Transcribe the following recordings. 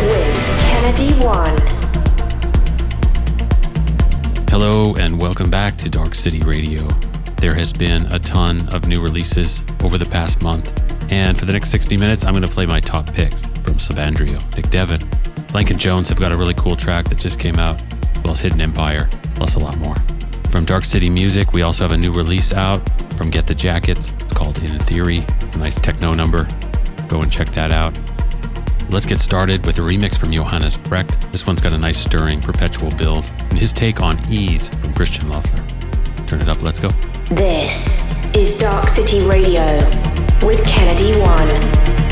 with Kennedy One. Hello, and welcome back to Dark City Radio. There has been a ton of new releases over the past month, and for the next 60 minutes, I'm going to play my top picks from Subandrio, Nick Devon. Blank and Jones have got a really cool track that just came out, as well Hidden Empire, plus a lot more. From Dark City Music, we also have a new release out from Get the Jackets. It's called In Theory. It's a nice techno number. Go and check that out. Let's get started with a remix from Johannes Brecht. This one's got a nice stirring perpetual build, and his take on Ease from Christian Loeffler. Turn it up, let's go. This is Dark City Radio with Kennedy One.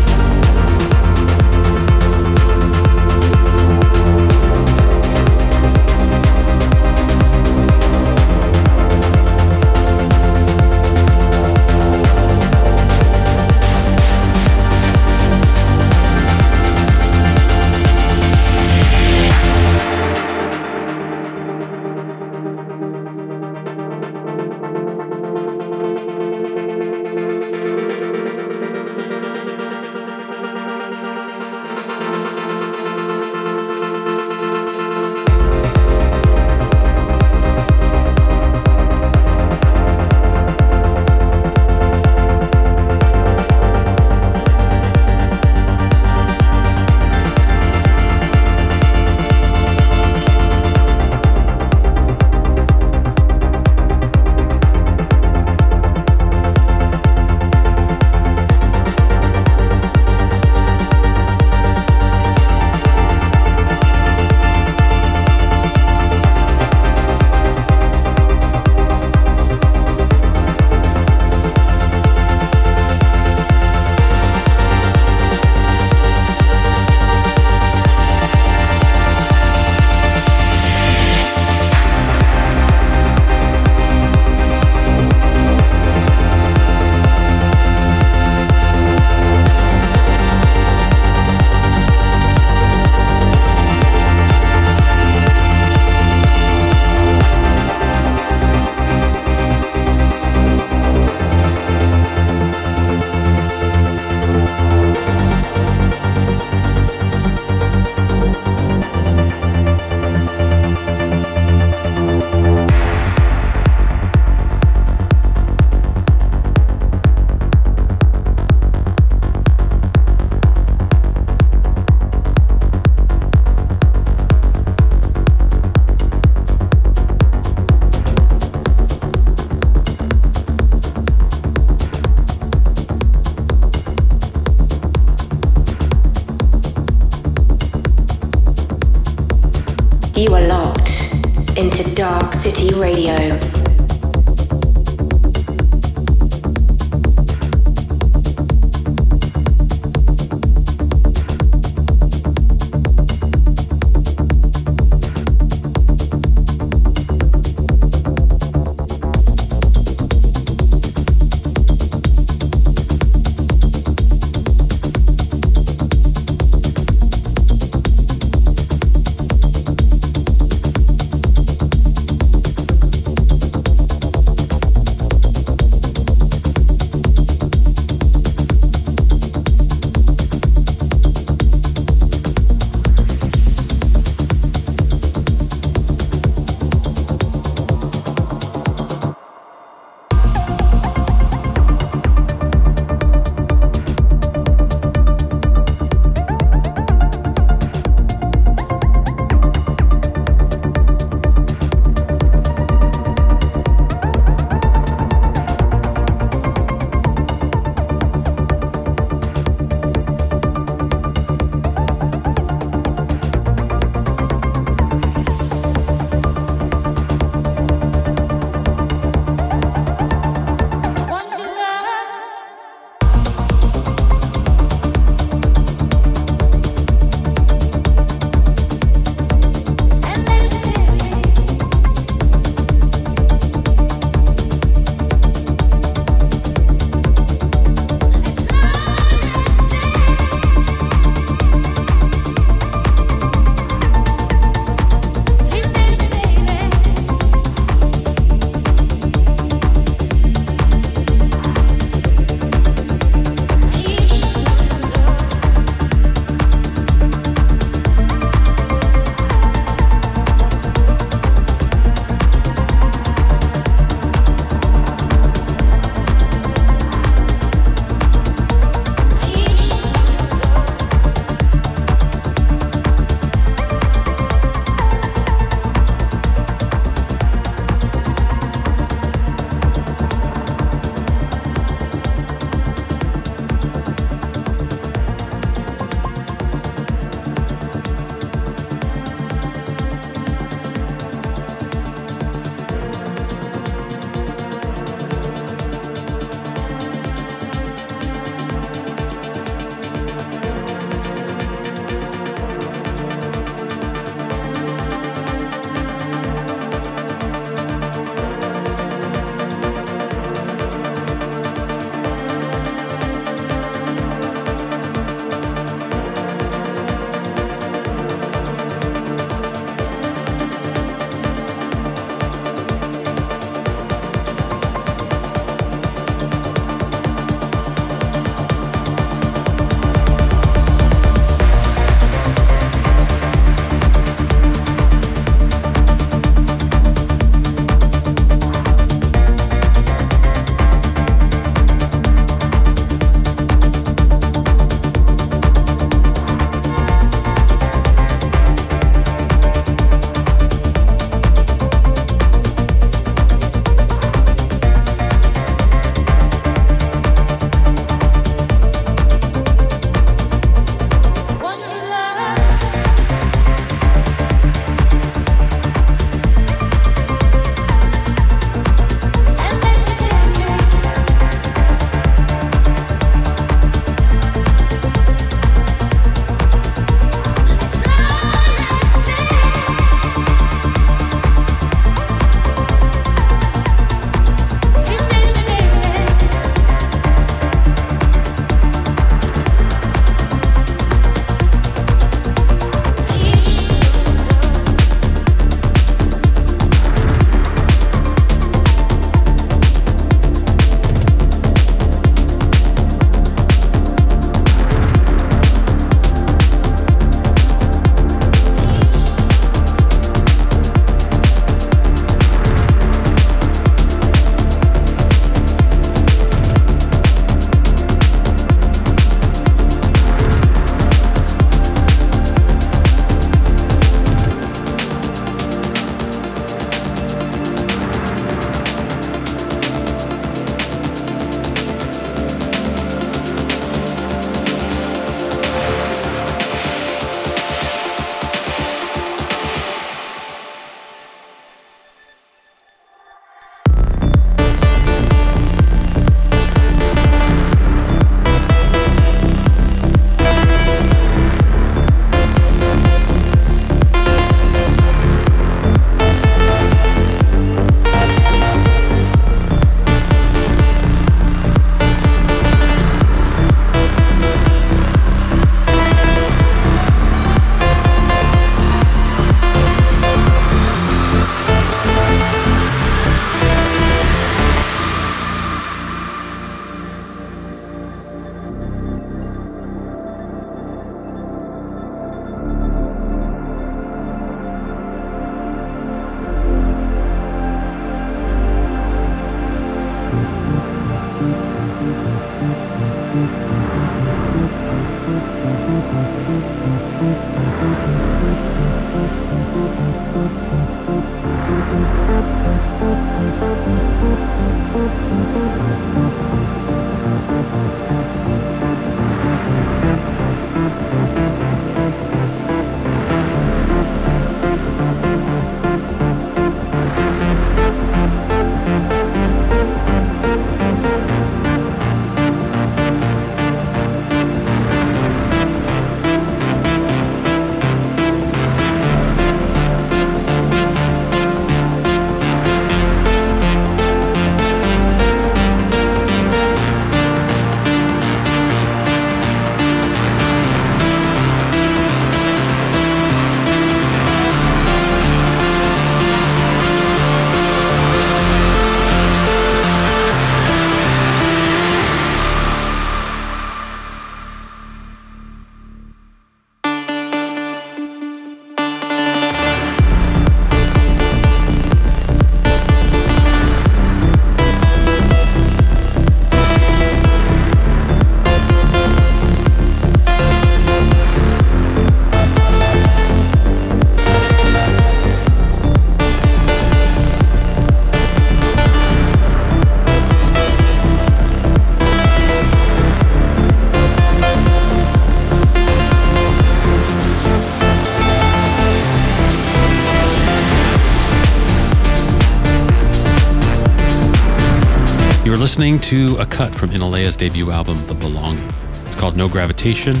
Listening to a cut from Innellea's debut album, The Belonging. It's called No Gravitation,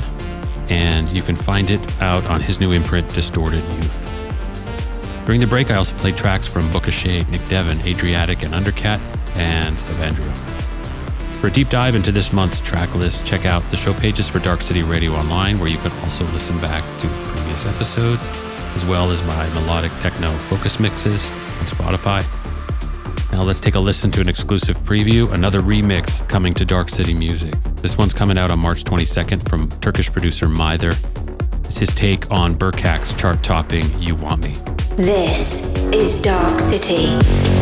and you can find it out on his new imprint, Distorted Youth. During the break, I also played tracks from Booka Shade, Nick Devon, Adriatique and Undercatt, and Subandrio. For a deep dive into this month's track list, check out the show pages for Dark City Radio Online, where you can also listen back to previous episodes, as well as my melodic techno focus mixes on Spotify. Now let's take a listen to an exclusive preview, another remix coming to Dark City Music. This one's coming out on March 22nd from Turkish producer Meither. It's his take on Burcak's chart topping You Want Me. This is Dark City.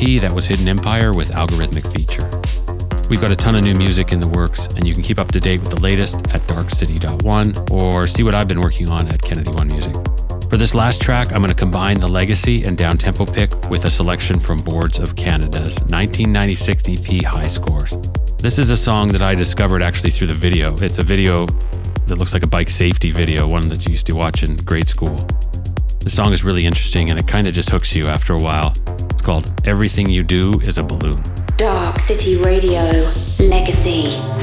That was Hidden Empire with Algorithmic Future. We've got a ton of new music in the works, and you can keep up to date with the latest at darkcity.one or see what I've been working on at Kennedy One Music. For this last track, I'm going to combine the legacy and downtempo pick with a selection from Boards of Canada's 1996 EP Hi Scores. This is a song that I discovered actually through the video. It's a video that looks like a bike safety video, one that you used to watch in grade school. The song is really interesting and it kind of just hooks you after a while. It's called Everything You Do is a Balloon. Dark City Radio Legacy.